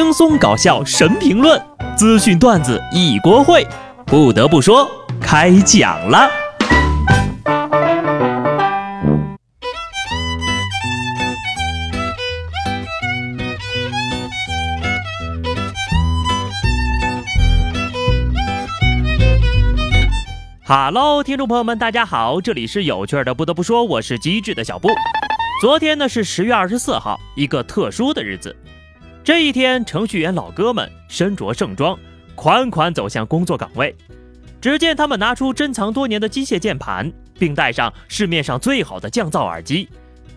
轻松搞笑神评论，资讯段子一锅烩。不得不说，开讲了。哈喽，听众朋友们，大家好，这里是有趣的。不得不说，我是机智的小布。昨天呢是十月二十四号，一个特殊的日子。这一天，程序员老哥们身着盛装，款款走向工作岗位。只见他们拿出珍藏多年的机械键盘，并带上市面上最好的降噪耳机，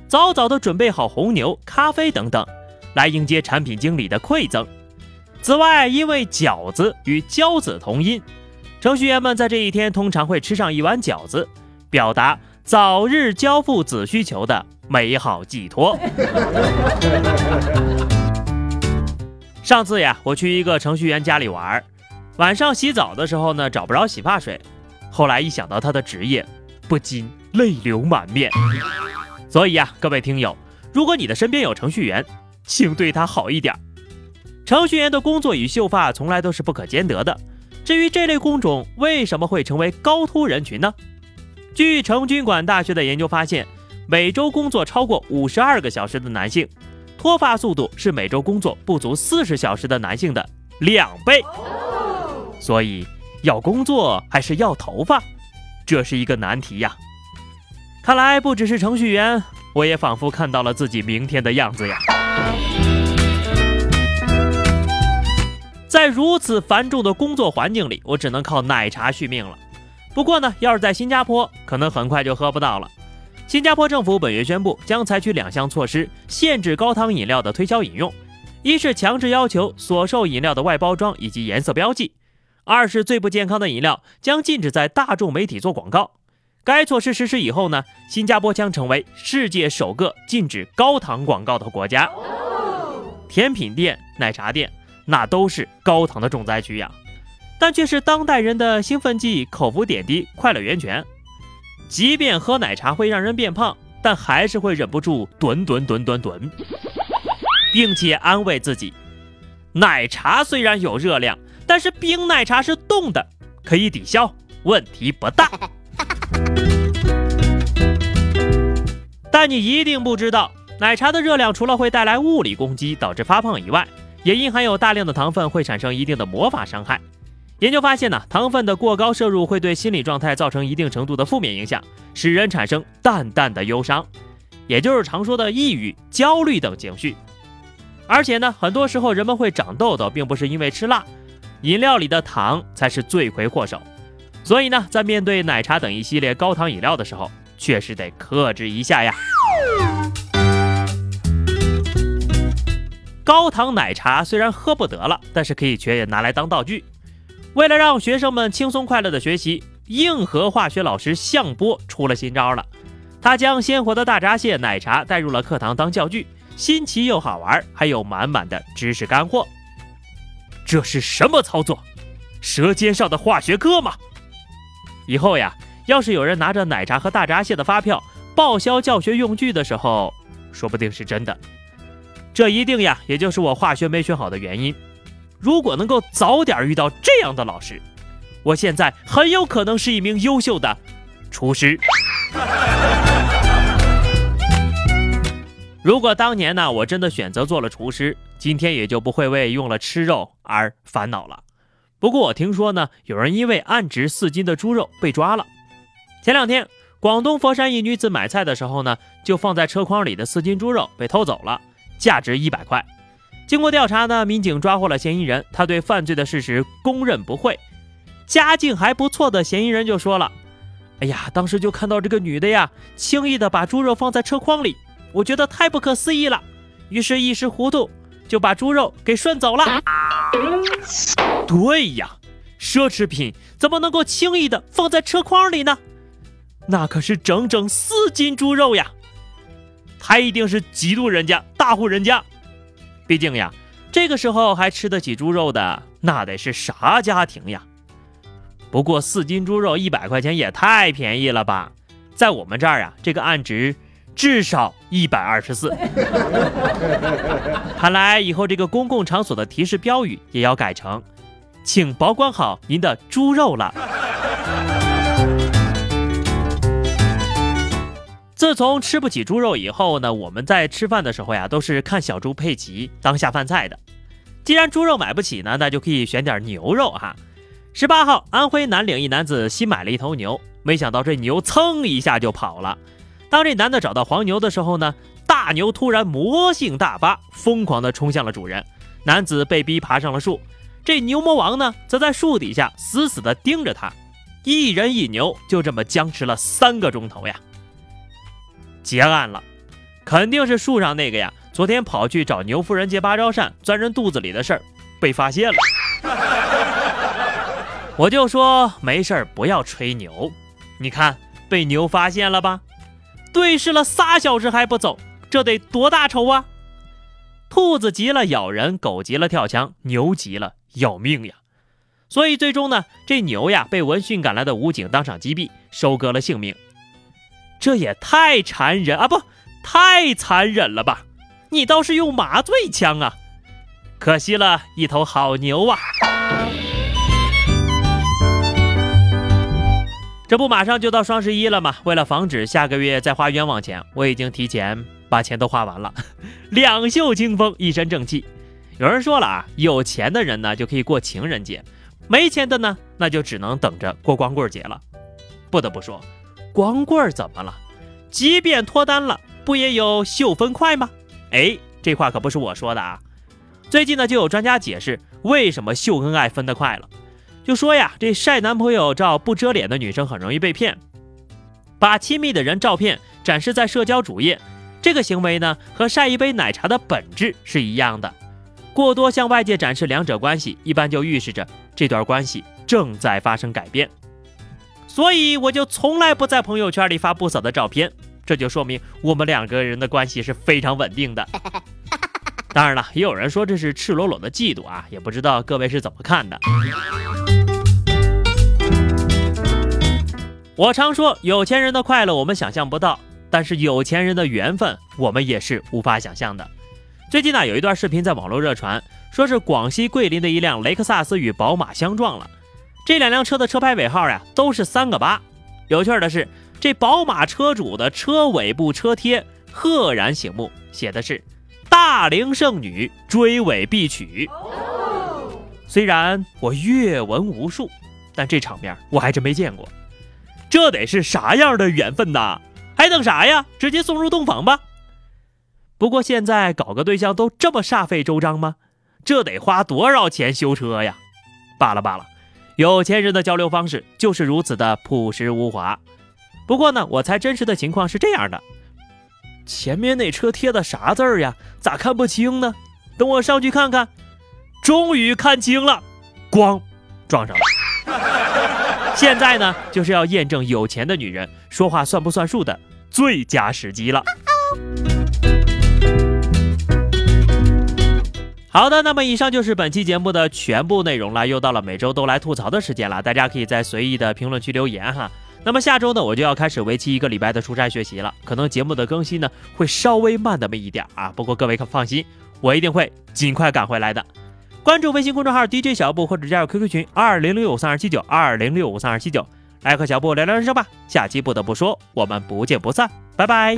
早早地准备好红牛、咖啡等等，来迎接产品经理的馈赠。此外，因为饺子与交子同音。程序员们在这一天通常会吃上一碗饺子，表达早日交付子需求的美好寄托。上次呀，我去一个程序员家里玩，晚上洗澡的时候呢，找不着洗发水，后来一想到他的职业，不禁泪流满面。所以呀，各位听友，如果你的身边有程序员，请对他好一点。程序员的工作与秀发从来都是不可兼得的。至于这类工种为什么会成为高突人群呢？据成均馆大学的研究发现，每周工作超过五十二个小时的男性，脱发速度是每周工作不足四十小时的男性的两倍。所以要工作还是要头发，这是一个难题呀。看来不只是程序员，我也仿佛看到了自己明天的样子呀。在如此繁重的工作环境里，我只能靠奶茶续命了。不过呢，要是在新加坡，可能很快就喝不到了。新加坡政府本月宣布，将采取两项措施，限制高糖饮料的推销饮用：一是强制要求所售饮料的外包装以及颜色标记；二是最不健康的饮料将禁止在大众媒体做广告。该措施实施以后呢，新加坡将成为世界首个禁止高糖广告的国家。甜品店、奶茶店。那都是高糖的重灾区呀，但却是当代人的兴奋剂、口服点滴、快乐源泉。即便喝奶茶会让人变胖，但还是会忍不住吨吨吨吨吨，并且安慰自己：奶茶虽然有热量，但是冰奶茶是冻的，可以抵消，问题不大。但你一定不知道，奶茶的热量除了会带来物理攻击，导致发胖以外，也因含有大量的糖分，会产生一定的魔法伤害。研究发现呢，糖分的过高摄入会对心理状态造成一定程度的负面影响，使人产生淡淡的忧伤，也就是常说的抑郁、焦虑等情绪。而且呢，很多时候人们会长痘痘，并不是因为吃辣，饮料里的糖才是罪魁祸首。所以呢，在面对奶茶等一系列高糖饮料的时候，确实得克制一下呀。高糖奶茶虽然喝不得了，但是可以却拿来当道具。为了让学生们轻松快乐的学习，硬核化学老师向波出了新招了。他将鲜活的大闸蟹奶茶带入了课堂当教具，新奇又好玩，还有满满的知识干货。这是什么操作？舌尖上的化学课吗？以后呀，要是有人拿着奶茶和大闸蟹的发票报销教学用具的时候，说不定是真的。这一定呀，也就是我化学没学好的原因。如果能够早点遇到这样的老师，我现在很有可能是一名优秀的厨师。如果当年呢，我真的选择做了厨师，今天也就不会为用了吃肉而烦恼了。不过我听说呢，有人因为暗值四斤的猪肉被抓了。前两天，广东佛山一女子买菜的时候呢，就放在车筐里的四斤猪肉被偷走了。价值一百块。经过调查呢，民警抓获了嫌疑人，他对犯罪的事实供认不讳。家境还不错的嫌疑人就说了：“哎呀，当时就看到这个女的呀，轻易的把猪肉放在车筐里，我觉得太不可思议了，于是一时糊涂就把猪肉给顺走了。”对呀，奢侈品怎么能够轻易的放在车筐里呢？那可是整整四斤猪肉呀！他一定是嫉妒人家大户人家，毕竟呀，这个时候还吃得起猪肉的，那得是啥家庭呀？不过四斤猪肉一百块钱也太便宜了吧？在我们这儿啊，这个案值至少一百二十四。看来以后这个公共场所的提示标语也要改成，请保管好您的猪肉了。自从吃不起猪肉以后呢，我们在吃饭的时候呀，都是看小猪佩奇当下饭菜的。既然猪肉买不起呢，那就可以选点牛肉哈。十八号，安徽南岭一男子新买了一头牛，没想到这牛噌一下就跑了。当这男的找到黄牛的时候呢，大牛突然魔性大发，疯狂地冲向了主人。男子被逼爬上了树，这牛魔王呢，则在树底下死死地盯着他。一人一牛就这么僵持了三个钟头呀。结案了，肯定是树上那个呀。昨天跑去找牛夫人借芭蕉扇钻人肚子里的事儿被发现了。我就说没事儿不要吹牛，你看被牛发现了吧？对视了仨小时还不走，这得多大仇啊！兔子急了咬人，狗急了跳墙，牛急了要命呀！所以最终呢，这牛呀被闻讯赶来的武警当场击毙，收割了性命。这也太残忍啊！不，太残忍了吧？你倒是用麻醉枪啊！可惜了一头好牛啊！这不马上就到双十一了吗？为了防止下个月再花冤枉钱，我已经提前把钱都花完了，两袖清风，一身正气。有人说了啊，有钱的人呢就可以过情人节，没钱的呢那就只能等着过光棍节了。不得不说。光棍怎么了？即便脱单了，不也有秀分快吗？哎，这话可不是我说的啊。最近呢，就有专家解释为什么秀恩爱分得快了，就说呀，这晒男朋友照不遮脸的女生很容易被骗，把亲密的人照片展示在社交主页，这个行为呢，和晒一杯奶茶的本质是一样的。过多向外界展示两者关系，一般就预示着这段关系正在发生改变。所以我就从来不在朋友圈里发不嫂的照片，这就说明我们两个人的关系是非常稳定的。当然了，也有人说这是赤裸裸的嫉妒啊，也不知道各位是怎么看的。我常说，有钱人的快乐我们想象不到，但是有钱人的缘分我们也是无法想象的。最近呢，有一段视频在网络热传，说是广西桂林的一辆雷克萨斯与宝马相撞了。这两辆车的车牌尾号呀，都是三个八。有趣的是，这宝马车主的车尾部车贴赫然醒目，写的是“大龄剩女追尾必娶”。虽然我阅文无数，但这场面我还真没见过。这得是啥样的缘分呐？还等啥呀？直接送入洞房吧。不过现在搞个对象都这么煞费周章吗？这得花多少钱修车呀？罢了罢了。有钱人的交流方式就是如此的朴实无华。不过呢，我猜真实的情况是这样的：前面那车贴的啥字儿呀？咋看不清呢？等我上去看看。终于看清了，咣，撞上了。现在呢，就是要验证有钱的女人说话算不算数的最佳时机了。好的，那么以上就是本期节目的全部内容了。又到了每周都来吐槽的时间了，大家可以在随意的评论区留言哈。那么下周呢，我就要开始为期一个礼拜的出差学习了，可能节目的更新呢会稍微慢那么一点啊。不过各位可放心，我一定会尽快赶回来的。关注微信公众号 DJ 小布或者加入 QQ 群二零六五三二七九二零六五三二七九，来和小布聊聊人生吧。下期不得不说，我们不见不散，拜拜。